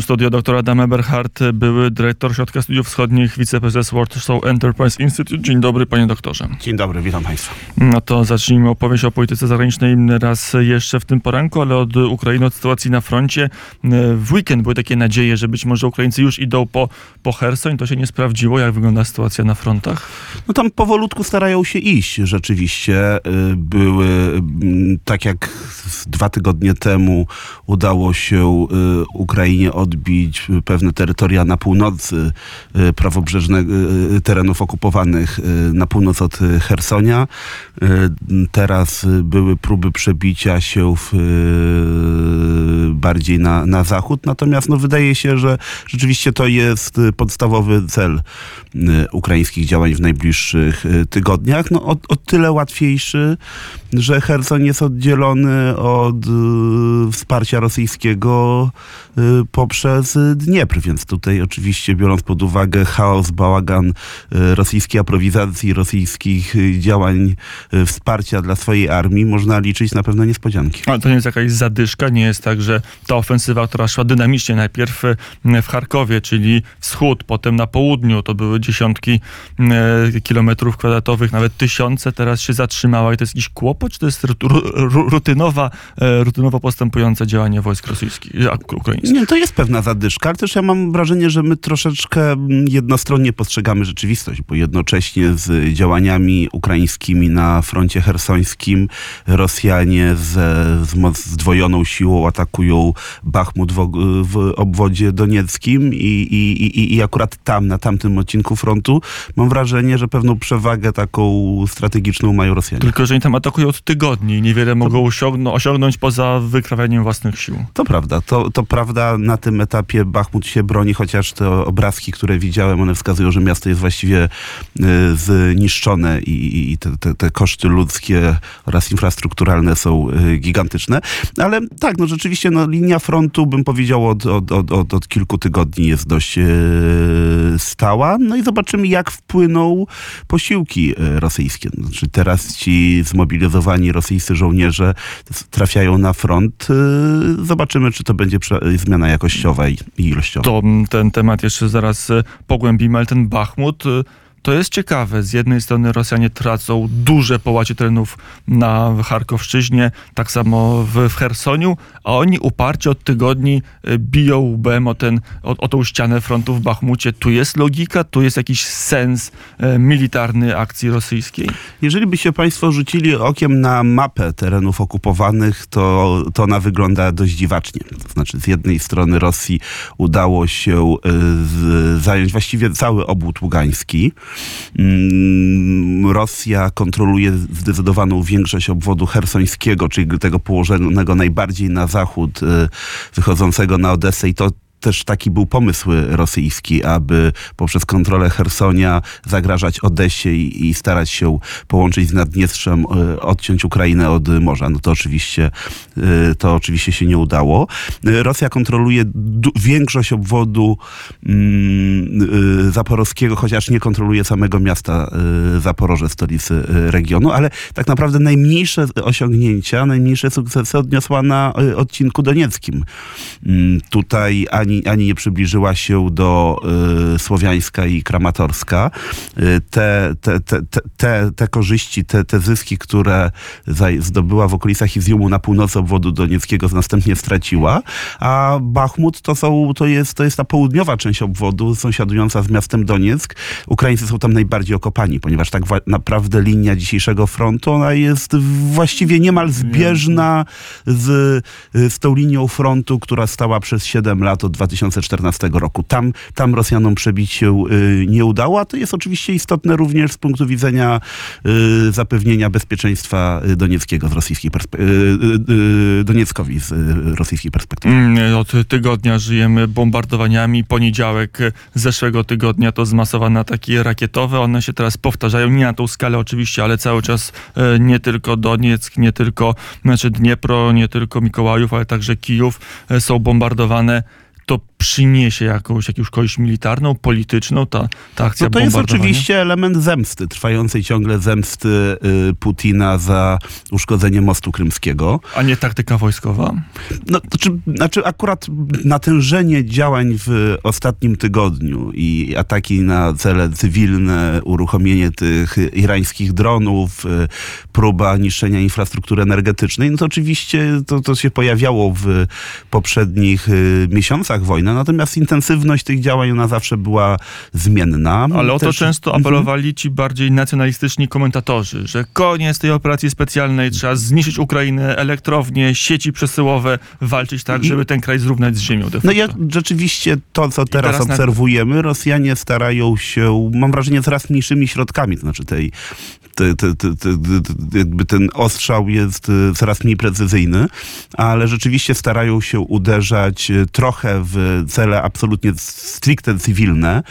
Studio dr Adam Eberhardt, były dyrektor Środka Studiów Wschodnich, wiceprezes Warsaw Enterprise Institute. Dzień dobry, panie doktorze. Dzień dobry, witam państwa. No to zacznijmy opowieść o polityce zagranicznej raz jeszcze w tym poranku, ale od Ukrainy, od sytuacji na froncie. W weekend były takie nadzieje, że być może Ukraińcy już idą po, po Hersoń. To się nie sprawdziło. Jak wygląda sytuacja na frontach? No tam powolutku starają się iść rzeczywiście. Y, były, mm, tak jak dwa tygodnie temu udało się y, Ukrainie odbić pewne terytoria na północy y, prawobrzeżnych terenów okupowanych na północ od Hersonia. Teraz były próby przebicia się w, bardziej na, na zachód, natomiast no, wydaje się, że rzeczywiście to jest podstawowy cel ukraińskich działań w najbliższych tygodniach. No, o, o tyle łatwiejszy, że Herson jest oddzielony od wsparcia rosyjskiego poprzez Dniepr, więc tutaj oczywiście biorąc pod uwagę chaos, bałagan rosyjskiej aprowizacji, rosyjskich działań wsparcia dla swojej armii, można liczyć na pewne niespodzianki. Ale to nie jest jakaś zadyszka, nie jest tak, że ta ofensywa, która szła dynamicznie najpierw w Charkowie, czyli wschód, potem na południu, to były dziesiątki kilometrów kwadratowych, nawet tysiące, teraz się zatrzymała i to jest jakiś kłopot, czy to jest rutynowa, rutynowo postępujące działanie wojsk rosyjskich, ukraińskich? Nie, to jest pewna zadyszka, ale też ja mam wrażenie, że my troszeczkę jednostronnie postrzegamy rzeczywistość, bo jednocześnie z działaniami ukraińskimi na froncie hersońskim Rosjanie z, z zdwojoną siłą atakują Bachmut w, w obwodzie donieckim i, i, i, i akurat tam, na tamtym odcinku frontu mam wrażenie, że pewną przewagę taką strategiczną mają Rosjanie. Tylko, że oni tam atakują od tygodni i niewiele mogą osiągną, osiągnąć poza wykrawianiem własnych sił. To prawda, to, to prawda. Na tym etapie Bachmut się broni, chociaż te obrazki, które widziałem, one wskazują, że miasto jest właściwie y, zniszczone i, i te, te, te, koszty ludzkie oraz infrastrukturalne są y, gigantyczne. Ale tak, no rzeczywiście no, linia frontu, bym powiedział, od, od, od, od kilku tygodni jest dość y, stała. No i zobaczymy, jak wpłyną posiłki rosyjskie. Znaczy teraz ci zmobilizowani rosyjscy żołnierze trafiają na front. Zobaczymy, czy to będzie zmiana jakościowa i ilościowa. To ten temat jeszcze zaraz pogłębimy, ale ten Bachmut to jest ciekawe. Z jednej strony Rosjanie tracą duże połacie terenów na Charkowszczyźnie, tak samo w, w Chersoniu, a oni uparcie od tygodni e, biją łbem o, ten, o, o tą ścianę frontu w Bachmucie. Tu jest logika, tu jest jakiś sens e, militarny akcji rosyjskiej? Jeżeli by się Państwo rzucili okiem na mapę terenów okupowanych, to, to ona wygląda dość dziwacznie. To znaczy z jednej strony Rosji udało się e, z, zająć właściwie cały obwód ługański, Rosja kontroluje zdecydowaną większość obwodu hersońskiego, czyli tego położonego najbardziej na zachód, y, wychodzącego na Odessę i to też taki był pomysł rosyjski, aby poprzez kontrolę Hersonia zagrażać Odesie i, i starać się połączyć z Naddniestrzem, e, odciąć Ukrainę od morza. No to oczywiście, e, to oczywiście się nie udało. E, Rosja kontroluje większość obwodu mm, zaporowskiego, chociaż nie kontroluje samego miasta Zaporoże, stolicy regionu, ale tak naprawdę najmniejsze osiągnięcia, najmniejsze sukcesy odniosła na odcinku donieckim. Mm, tutaj ani ani, nie przybliżyła się do y, Słowiańska i Kramatorska. Y, te, te, te, te, te korzyści, te, te zyski, które zdobyła w okolicach Izjumu na północy obwodu donieckiego, następnie straciła, a Bachmut to, są, to, jest, to jest ta południowa część obwodu, sąsiadująca z miastem Donieck. Ukraińcy są tam najbardziej okopani, ponieważ tak naprawdę linia dzisiejszego frontu, ona jest właściwie niemal zbieżna z, z tą linią frontu, która stała przez 7 lat od 2014 roku. Tam, tam Rosjanom przebić się y, nie udało, a to jest oczywiście istotne również z punktu widzenia y, zapewnienia bezpieczeństwa Donieckiego z rosyjskiej y, Donieckowi z rosyjskiej perspektywy. Mm, od tygodnia żyjemy bombardowaniami. Poniedziałek zeszłego tygodnia to zmasowane ataki rakietowe. One się teraz powtarzają, nie na tą skalę oczywiście, ale cały czas nie tylko Donieck, nie tylko znaczy Dniepro, nie tylko Mikołajów, ale także Kijów są bombardowane to przyniesie jakąś, jakąś korzyść militarną, polityczną, ta, ta akcja No to jest oczywiście element zemsty, trwającej ciągle zemsty y, Putina za uszkodzenie mostu krymskiego. A nie taktyka wojskowa? No, to czy, znaczy akurat natężenie działań w ostatnim tygodniu i ataki na cele cywilne, uruchomienie tych irańskich dronów, y, próba niszczenia infrastruktury energetycznej, no to oczywiście to, to się pojawiało w poprzednich y, miesiącach wojny, natomiast intensywność tych działań ona zawsze była zmienna. Ale o to Też- często Mhm. apelowali ci bardziej nacjonalistyczni komentatorzy, że koniec tej operacji specjalnej, trzeba zniszczyć Ukrainę, elektrownie, sieci przesyłowe, walczyć tak, żeby ten kraj zrównać z ziemią de No ja rzeczywiście to, co teraz, teraz na- obserwujemy, Rosjanie starają się, mam wrażenie, coraz mniejszymi środkami, to znaczy tej, te, te, te, te, te, jakby ten ostrzał jest e, coraz mniej precyzyjny, ale rzeczywiście starają się uderzać e, trochę w cele absolutnie stricte cywilne,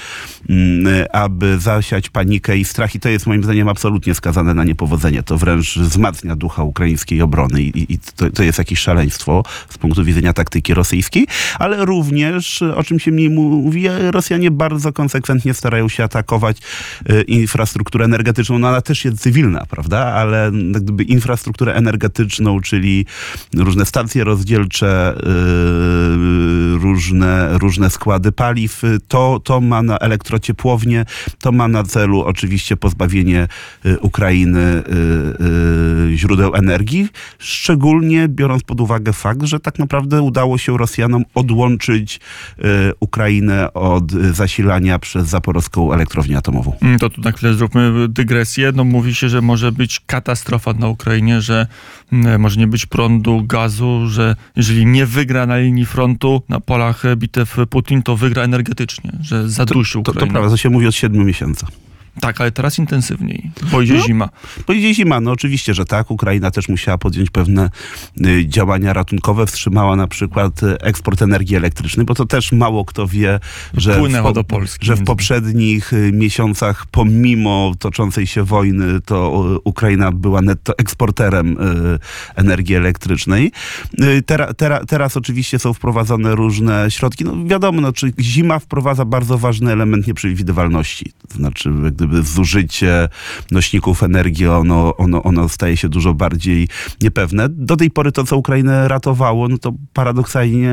mm, aby zasiać panikę i strach i to jest moim zdaniem absolutnie skazane na niepowodzenie. To wręcz wzmacnia ducha ukraińskiej obrony i, i- to, to jest jakieś szaleństwo z punktu widzenia taktyki rosyjskiej, ale również, o czym się mniej mówi, Rosjanie bardzo konsekwentnie starają się atakować e, infrastrukturę energetyczną. No ona też jest cywilna, prawda? Ale jak gdyby infrastrukturę energetyczną, czyli różne stacje rozdzielcze, e, różne, różne składy paliw, to, to ma na elektrociepłownie, to ma na celu oczywiście pozbawienie e, Ukrainy e, e, źródeł energii, szczególnie biorąc pod uwagę fakt, że tak naprawdę udało się Rosjanom odłączyć Ukrainę od zasilania przez zaporowską elektrownię atomową. Mm, To tu na chwilę zróbmy dygresję. No mówi się, że może być katastrofa na Ukrainie, że może nie być prądu, gazu, że jeżeli nie wygra na linii frontu, na polach e, bitew Putin, to wygra energetycznie, że zadusi To, to Ukrainę. prawda, to się mówi od siedmiu miesięcy. Tak, ale teraz intensywniej, bo idzie No. zima. Bo idzie zima, no oczywiście, że tak. Ukraina też musiała podjąć pewne y, działania ratunkowe. Wstrzymała na przykład y, eksport energii elektrycznej, bo to też mało kto wie, że, Płynęła w, do Polski że w poprzednich y, miesiącach, pomimo toczącej się wojny, to y, Ukraina była netto eksporterem y, energii elektrycznej. Y, Tera, tera, teraz oczywiście są wprowadzone różne środki. No wiadomo, no, czy zima wprowadza bardzo ważny element nieprzewidywalności. To znaczy, gdyby zużycie nośników energii, ono, ono, ono staje się dużo bardziej niepewne. Do tej pory to, co Ukrainę ratowało, no to paradoksalnie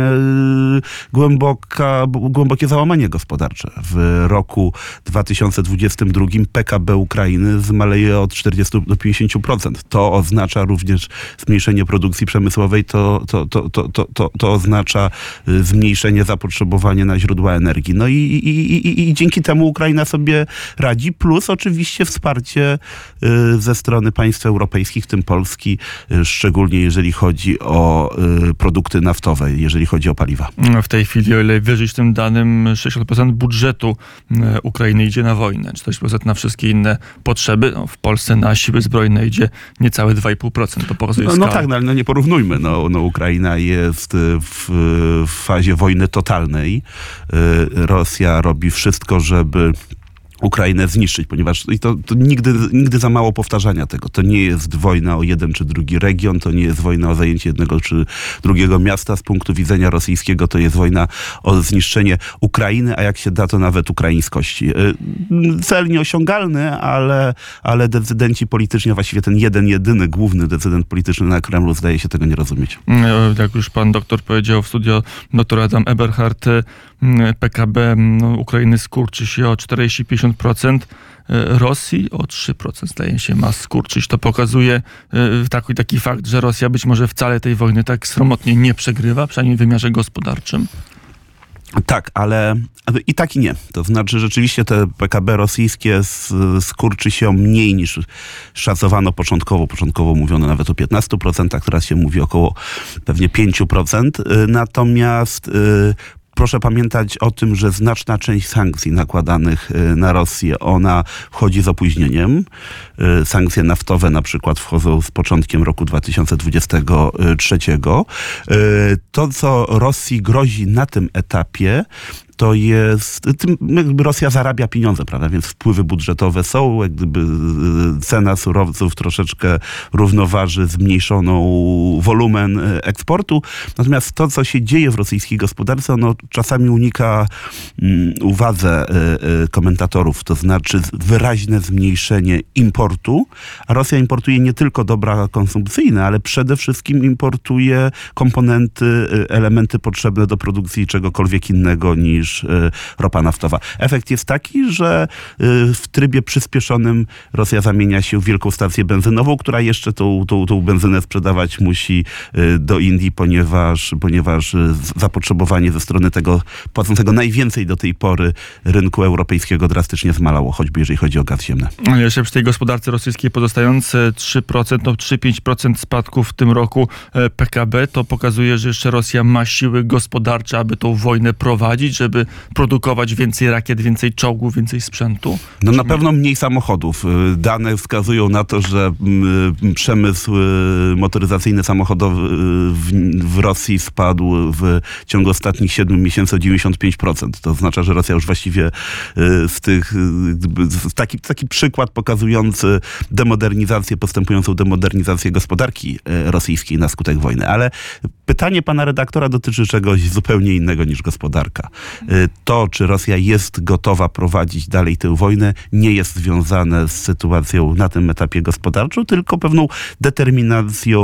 y, głęboka, głębokie załamanie gospodarcze. W roku 2022 PKB Ukrainy zmaleje od 40 do 50%. To oznacza również zmniejszenie produkcji przemysłowej, to, to, to, to, to, to, to oznacza y, zmniejszenie zapotrzebowania na źródła energii. No i, i, i, i dzięki temu Ukraina sobie radzi, plus oczywiście wsparcie y, ze strony państw europejskich, w tym Polski, y, szczególnie jeżeli chodzi o y, produkty naftowe, jeżeli chodzi o paliwa. W tej chwili, o ile wierzyć tym danym, 60% budżetu Ukrainy idzie na wojnę, 40% na wszystkie inne potrzeby. No, w Polsce na siły zbrojne idzie niecałe 2,5%. To pokazuje No, no tak, no, ale no nie porównujmy. No, no, Ukraina jest w, w fazie wojny totalnej. Rosja robi wszystko, żeby Ukrainę zniszczyć, ponieważ i to, to nigdy, nigdy za mało powtarzania tego. To nie jest wojna o jeden czy drugi region, to nie jest wojna o zajęcie jednego czy drugiego miasta. Z punktu widzenia rosyjskiego to jest wojna o zniszczenie Ukrainy, a jak się da, to nawet ukraińskości. Y, Cel nieosiągalny, ale, ale decydenci polityczni, a właściwie ten jeden, jedyny, główny decydent polityczny na Kremlu zdaje się tego nie rozumieć. E, Jak już pan doktor powiedział w studio, dr Adam Eberhard, e, m, PKB no, Ukrainy skurczy się o 40-50%, e, Rosji o 3% zdaje się ma skurczyć. To pokazuje e, taki, taki fakt, że Rosja być może wcale tej wojny tak sromotnie nie przegrywa, przynajmniej w wymiarze gospodarczym. Tak, ale i tak i nie. To znaczy rzeczywiście te PKB rosyjskie skurczy się mniej niż szacowano początkowo. Początkowo mówiono nawet o 15%, teraz się mówi około pewnie 5%. Y, Natomiast proszę pamiętać o tym, że znaczna część sankcji nakładanych y, na Rosję, ona wchodzi z opóźnieniem. Y, Sankcje naftowe na przykład wchodzą z początkiem roku 2023. Y, To, co Rosji grozi na tym etapie, to jest, jakby Rosja zarabia pieniądze, prawda, więc wpływy budżetowe są, jak gdyby y, cena surowców troszeczkę równoważy zmniejszoną wolumen y, eksportu, natomiast to, co się dzieje w rosyjskiej gospodarce, ono czasami unika mm, uwadze y, komentatorów, to znaczy wyraźne zmniejszenie importu, a Rosja importuje nie tylko dobra konsumpcyjne, ale przede wszystkim importuje komponenty, elementy potrzebne do produkcji czegokolwiek innego niż y, ropa naftowa. Efekt jest taki, że y, w trybie przyspieszonym Rosja zamienia się w wielką stację benzynową, która jeszcze tą, tą, tą benzynę sprzedawać musi y, do Indii, ponieważ, ponieważ zapotrzebowanie ze strony tego płacącego najwięcej do tej pory rynku europejskiego drastycznie zmalało, choćby jeżeli chodzi o gaz ziemny. Ale jeszcze przy tej gospodarce rosyjskiej pozostające 3%, no 3-5% spadku w tym roku e, PKB, to pokazuje, że jeszcze Rosja ma siły gospodarcze, aby tą wojnę prowadzić, żeby produkować więcej rakiet, więcej czołgów, więcej sprzętu. No na pewno mniej samochodów. Y, Dane wskazują na to, że mm, y, przemysł y, motoryzacyjny samochodowy w, Rosji spadł w ciągu ostatnich 7 miesięcy o 95%. To oznacza, że Rosja już właściwie z tych, taki, taki przykład pokazujący demodernizację, postępującą demodernizację gospodarki rosyjskiej na skutek wojny. Ale pytanie pana redaktora dotyczy czegoś zupełnie innego niż gospodarka. Y, To, czy Rosja jest gotowa prowadzić dalej tę wojnę, nie jest związane z sytuacją na tym etapie gospodarczym, tylko pewną determinacją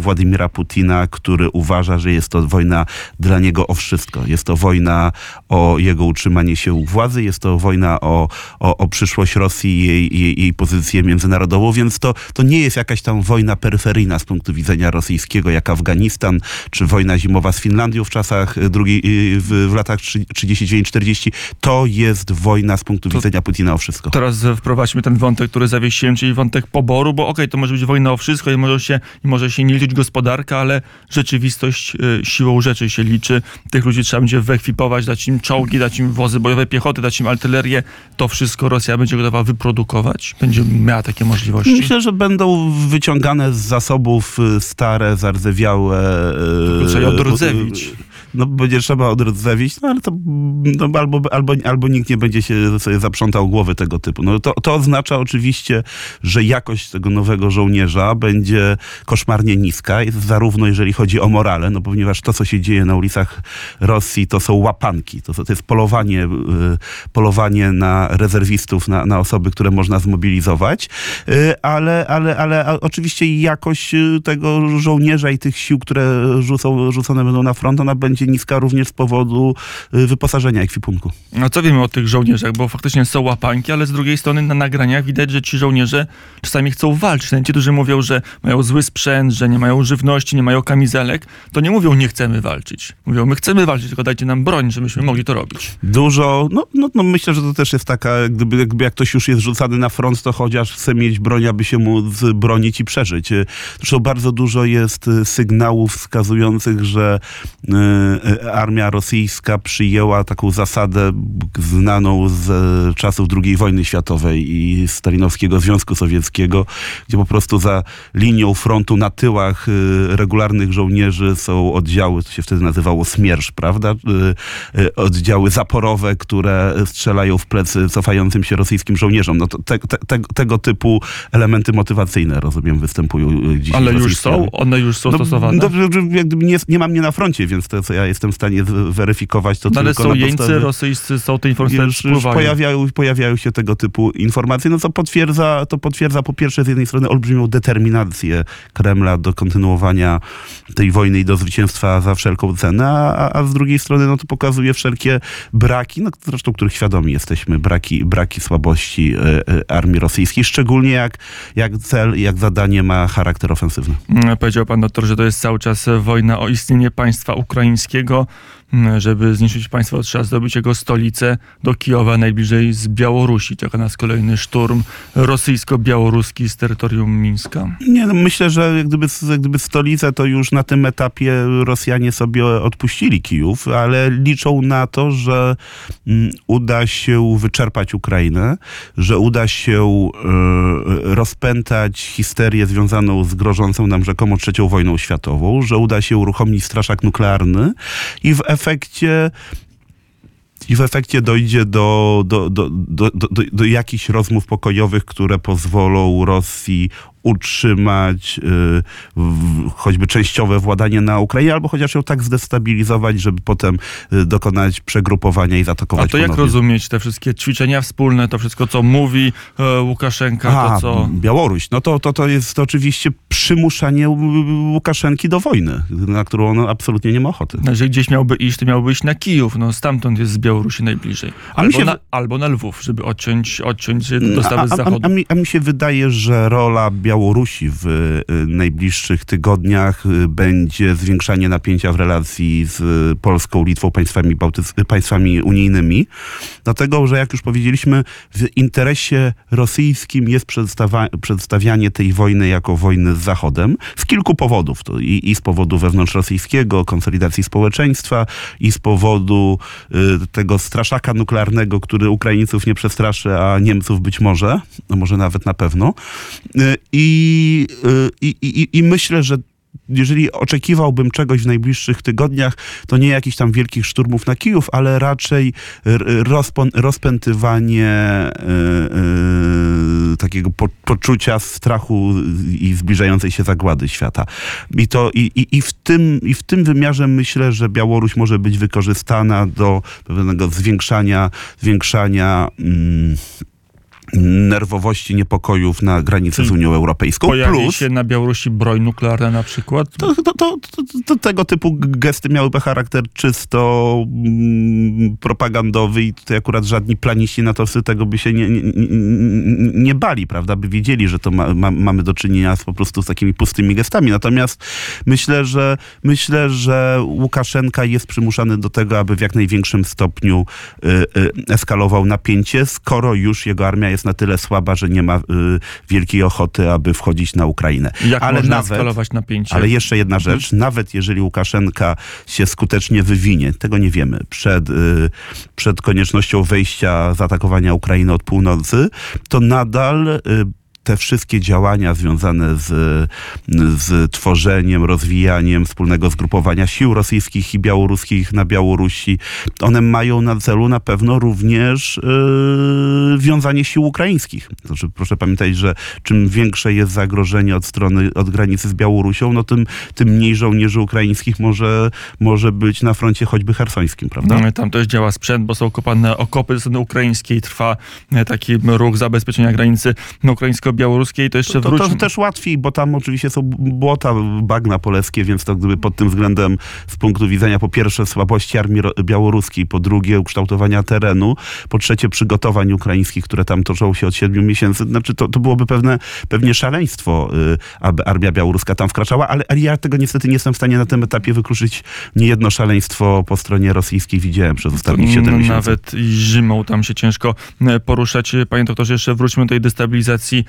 Władimira Putina, który uważa, że jest to wojna dla niego o wszystko. Jest to wojna o jego utrzymanie się u władzy, jest to wojna o, o, o przyszłość Rosji i jej, jej, jej pozycję międzynarodową, więc to, to nie jest jakaś tam wojna peryferyjna z punktu widzenia rosyjskiego, jak Afganistan, czy wojna zimowa z Finlandią w czasach drugiej, y, w, w latach 39-40. To jest wojna z punktu To- widzenia Putina o wszystko. Teraz wprowadźmy ten wątek, który zawiesiłem, czyli wątek poboru, bo okej, to może być wojna o wszystko i może się, i może się nie liczyć gospodarka, ale rzeczywistość e, siłą rzeczy się liczy. Tych ludzi trzeba będzie wyekwipować, dać im czołgi, dać im wozy bojowe piechoty, dać im artylerię. To wszystko Rosja będzie gotowa wyprodukować? Będzie miała takie możliwości? Myślę, że będą wyciągane z zasobów y, stare, zardzewiałe. y, trzeba je odrodzewić. No będzie trzeba odrodzewić, no ale to no, albo, albo, albo nikt nie będzie się sobie zaprzątał głowy tego typu. No to, to oznacza oczywiście, że jakość tego nowego żołnierza będzie koszmarnie niska, zarówno jeżeli chodzi o morale, no ponieważ to, co się dzieje na ulicach Rosji, to są łapanki, to, to jest polowanie, y, polowanie na rezerwistów, na, na osoby, które można zmobilizować, y, ale, ale, ale oczywiście jakość y, tego żołnierza i tych sił, które rzucą, rzucone będą na front, ona będzie niska również z powodu y, wyposażenia ekwipunku. A co wiemy o tych żołnierzach? Bo faktycznie są łapanki, ale z drugiej strony na nagraniach widać, że ci żołnierze czasami chcą walczyć. Ci, którzy mówią, że mają zły sprzęt, że nie mają żywności, nie mają kamizelek, to nie mówią, nie chcemy walczyć. Mówią, my chcemy walczyć, tylko dajcie nam broń, żebyśmy mogli to robić. Dużo, no, no, no myślę, że to też jest taka, gdyby, jakby jak ktoś już jest rzucany na front, to chociaż chce mieć broń, aby się móc bronić i przeżyć. Y, Zresztą bardzo dużo jest y, sygnałów wskazujących, że armia rosyjska przyjęła taką zasadę znaną z e, czasów II wojny światowej i Stalinowskiego Związku Sowieckiego, gdzie po prostu za linią frontu na tyłach y, regularnych żołnierzy są oddziały, to się wtedy nazywało smiersz, prawda? Oddziały zaporowe, które strzelają w plecy cofającym się rosyjskim żołnierzom. No to te, te, te, tego typu elementy motywacyjne, rozumiem, występują dzisiaj Ale już są? One już są No, stosowane? gdyby nie, nie mam mnie na froncie, więc to, co ja jestem w stanie weryfikować, to No, ale tylko są na jeńcy podstawie... rosyjscy, są te informacje, Już, już pojawiają, pojawiają się tego typu informacje, no co potwierdza, to potwierdza po pierwsze z jednej strony olbrzymią determinację Kremla do kontynuowania tej wojny i do zwycięstwa za wszelką cenę, a, a z drugiej strony no to pokazuje wszelkie braki, no zresztą których świadomi jesteśmy, braki, braki słabości e, e, armii rosyjskiej, szczególnie jak, jak cel, jak zadanie ma charakter ofensywny. Mm, Powiedział pan doktor, że to jest cały czas wojna o istnienie państwa ukraińskiego. Mm, Żeby zniszczyć państwo, trzeba zdobyć jego stolicę do Kijowa, najbliżej z Białorusi. Czeka nas kolejny szturm rosyjsko-białoruski z terytorium Mińska. Nie, no myślę, że jak gdyby, jak gdyby stolicę to już na tym etapie Rosjanie sobie odpuścili Kijów, ale liczą na to, że mm, uda się wyczerpać Ukrainę, że uda się e, rozpętać histerię związaną z grożącą nam rzekomo trzecią wojną światową, że uda się uruchomić straszak nuklearny i w efekcie i w efekcie dojdzie do, do, do, do, do, jakichś rozmów pokojowych, które pozwolą Rosji utrzymać y, w, choćby częściowe władanie na Ukrainie, albo chociaż ją tak zdestabilizować, żeby potem y, dokonać przegrupowania i zaatakować A to jak ponownie. rozumieć te wszystkie ćwiczenia wspólne, to wszystko, co mówi e, Łukaszenka, A, to co... Białoruś. No to, to, to jest oczywiście przymuszanie Łukaszenki do wojny, na którą on absolutnie nie ma ochoty. Jeżeli gdzieś miałby iść, to miałby iść na Kijów, no stamtąd jest z Białorusi najbliżej. A Albo, się na, albo na Lwów, żeby odciąć, odciąć dostawy z a, a, zachodu. a, mi, a mi się wydaje, że rola Białorusi w y, najbliższych tygodniach y, będzie zwiększanie napięcia w relacji z Polską, Litwą, państwami, państwami unijnymi. Dlatego, że jak już powiedzieliśmy, w interesie rosyjskim jest przedstawianie tej wojny jako wojny z Zachodem z kilku powodów. To i, I z powodu wewnątrzrosyjskiego, konsolidacji społeczeństwa, i z powodu y, tego straszaka nuklearnego, który Ukraińców nie przestraszy, a Niemców być może, może nawet na pewno. Y, I, y, i, i, i myślę, że jeżeli oczekiwałbym czegoś w najbliższych tygodniach, to nie jakichś tam wielkich szturmów na Kijów, ale raczej rozpętywanie y, y, takiego po- poczucia strachu i zbliżającej się zagłady świata. I, to, i, i, i, w tym, I w tym wymiarze myślę, że Białoruś może być wykorzystana do pewnego zwiększania, zwiększania mm, nerwowości, niepokojów na granicy z Unią Europejską. Pojawi Plus, się na Białorusi broń nuklearna na przykład? to, to, to, to, tego typu gesty miałyby charakter czysto mm, propagandowy i tutaj akurat żadni planiści natowscy tego by się nie, nie, nie, nie bali, prawda? By wiedzieli, że to ma, ma, mamy do czynienia z, po prostu z takimi pustymi gestami. Natomiast myślę, że myślę, że Łukaszenka jest przymuszany do tego, aby w jak największym stopniu y, y, eskalował napięcie, skoro już jego armia jest na tyle słaba, że nie ma y, wielkiej ochoty, aby wchodzić na Ukrainę. Jak Ale można nawet, skalować napięcie? ale jeszcze jedna rzecz, nawet jeżeli Łukaszenka się skutecznie wywinie, tego nie wiemy, przed, y, przed koniecznością wejścia, zaatakowania Ukrainy od północy, to nadal y, te wszystkie działania związane z, z tworzeniem, rozwijaniem wspólnego zgrupowania sił rosyjskich i białoruskich na Białorusi, one mają na celu na pewno również yy, wiązanie sił ukraińskich. Znaczy, proszę pamiętać, że czym większe jest zagrożenie od strony, od granicy z Białorusią, no tym, tym mniej żołnierzy ukraińskich może, może być na froncie choćby hersońskim, prawda? No, Tam też działa sprzęt, bo są kopane okopy ze strony ukraińskiej. Trwa e, taki ruch zabezpieczenia granicy ukraińsko-białoruskiej. To jeszcze To, to, wróćmy. to też łatwiej, bo tam oczywiście są błota, bagna polskie, więc to gdyby pod tym względem z punktu widzenia po pierwsze słabości armii białoruskiej, po drugie ukształtowania terenu, po trzecie przygotowań ukraińskich, które tam toczą się od siedmiu miesięcy, znaczy to, to byłoby pewne, pewnie szaleństwo, y, aby armia białoruska tam wkraczała, ale, ale ja tego niestety nie jestem w stanie na tym etapie wykluczyć. Niejedno szaleństwo po stronie rosyjskiej widziałem przez ostatnich siedem No, miesięcy. Nawet zimą tam się ciężko e, poruszać. Panie doktorze, jeszcze wróćmy do tej destabilizacji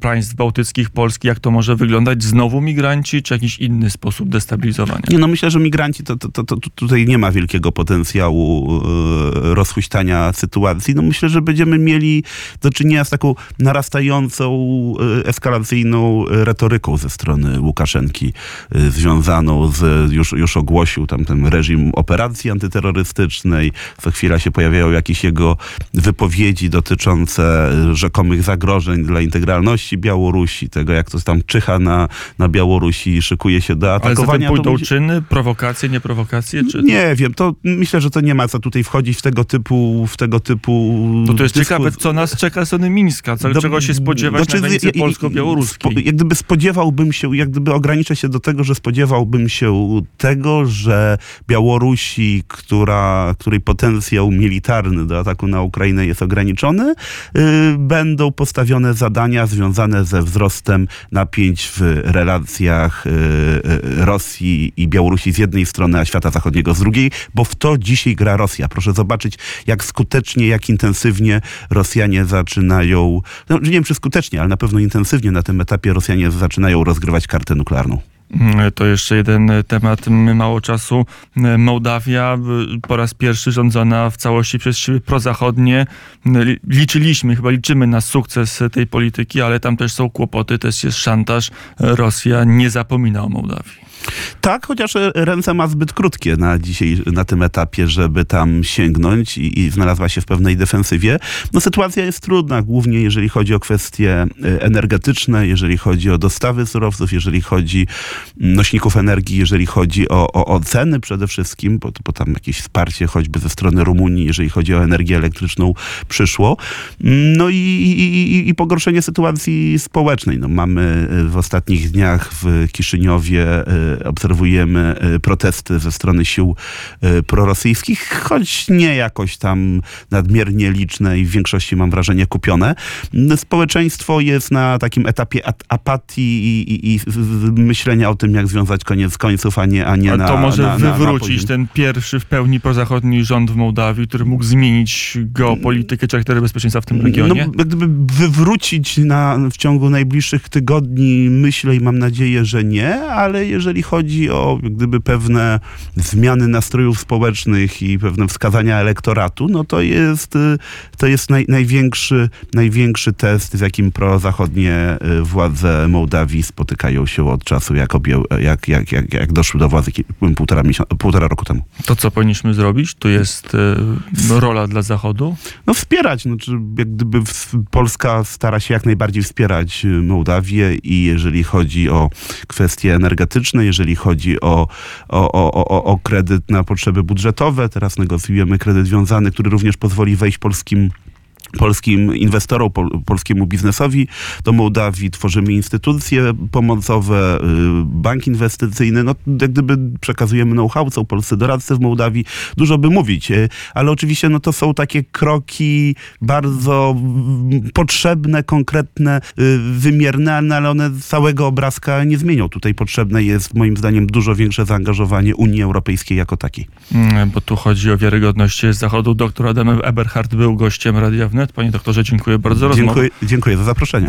państw bałtyckich, Polski. Jak to może wyglądać? Znowu migranci, czy jakiś inny sposób destabilizowania? Nie, no myślę, że migranci to, to, to, to tutaj nie ma wielkiego potencjału e, rozhuśtania sytuacji. No myślę, że będziemy mieli do czynienia z taką narastającą, e, eskalacyjną retoryką ze strony Łukaszenki, e, związaną z, już, już ogłosił tam ten reżim operacji antyterrorystycznej. Co chwila się pojawiają jakieś jego wypowiedzi dotyczące rzekomych zagrożeń dla integralności Białorusi, tego jak to tam czyha na, na Białorusi i szykuje się do Ale atakowania. to pójdą będzie- czyny, prowokacje, nieprowokacje? Czy... nie wiem, to myślę, że to nie ma co tutaj wchodzić w tego typu w tego typu. Bo to jest dyskus- ciekawe, co nas czeka ze strony Mińska, co, Do- czego się spodziewać znaczy, na granicy polsko-białoruskiej. spo- Jak gdyby spodziewałbym się, jak gdyby ograniczę się do tego, że spodziewałbym się tego, że Białorusi, która, której potencjał militarny do ataku na Ukrainę jest ograniczony, y, będą postawione zadania związane ze wzrostem napięć w relacjach y, y, Rosji i Białorusi z jednej strony, a świata zachodniego z drugiej, bo w to dzisiaj gra Rosja. Proszę zobaczyć, jak skutecznie, jak intensywnie Rosjanie zaczynają, no, nie wiem czy skutecznie, ale na pewno intensywnie na tym etapie Rosjanie zaczynają rozgrywać kartę nuklearną. Mm, To jeszcze jeden temat, mało czasu. E, Mołdawia y, po raz pierwszy rządzona w całości przez siły prozachodnie. Li- Liczyliśmy, chyba liczymy na sukces tej polityki, ale tam też są kłopoty, też jest szantaż. Rosja nie zapomina o Mołdawii. Tak, chociaż ręce ma zbyt krótkie na dzisiaj, na tym etapie, żeby tam sięgnąć i, i znalazła się w pewnej defensywie. No sytuacja jest trudna, głównie jeżeli chodzi o kwestie e, energetyczne, jeżeli chodzi o dostawy surowców, jeżeli chodzi nośników energii, jeżeli chodzi o, o, o ceny przede wszystkim, bo, bo tam jakieś wsparcie choćby ze strony Rumunii, jeżeli chodzi o energię elektryczną przyszło. No i, i, i, i pogorszenie sytuacji społecznej. No, mamy e, w ostatnich dniach w Kiszyniowie e, obserwujemy e, protesty ze strony sił e, prorosyjskich, choć nie jakoś tam nadmiernie liczne i w większości mam wrażenie kupione. Społeczeństwo jest na takim etapie at- apatii i, i, i myślenia o tym, jak związać koniec końców, a nie, a nie Ale na to może na, na, na wywrócić poziom. ten pierwszy w pełni prozachodni rząd w Mołdawii, który mógł zmienić geopolitykę czy charaktery bezpieczeństwa w tym regionie? No, gdyby wywrócić na, w ciągu najbliższych tygodni, myślę i mam nadzieję, że nie, ale jeżeli chodzi o gdyby pewne zmiany nastrojów społecznych i pewne wskazania elektoratu, no to jest, y, to jest naj, największy, największy test, z jakim prozachodnie y, władze Mołdawii spotykają się od czasu, jak, obję, jak, jak, jak, jak doszły do władzy półtora, miesiąca, półtora roku temu. To co powinniśmy zrobić? Tu jest e, rola dla Zachodu. No wspierać, znaczy jak gdyby Polska stara się jak najbardziej wspierać Mołdawię i jeżeli chodzi o kwestie energetyczne, jeżeli chodzi o, o, o, o, kredyt na potrzeby budżetowe, teraz negocjujemy kredyt wiązany, który również pozwoli wejść polskim polskim inwestorom, pol, polskiemu biznesowi do Mołdawii. Tworzymy instytucje pomocowe, y, bank inwestycyjny. No, jak gdyby przekazujemy know-how, są polscy doradcy w Mołdawii. Dużo by mówić, y, ale oczywiście no, to są takie kroki bardzo mm, potrzebne, konkretne, y, wymierne, no, ale one całego obrazka nie zmienią. Tutaj potrzebne jest moim zdaniem dużo większe zaangażowanie Unii Europejskiej jako takiej. Mm, Bo tu chodzi o wiarygodność Zachodu. Doktor Adam Eberhard był gościem Radia Wnet. Panie doktorze, dziękuję bardzo za rozmowę. Dziękuję, dziękuję za zaproszenie.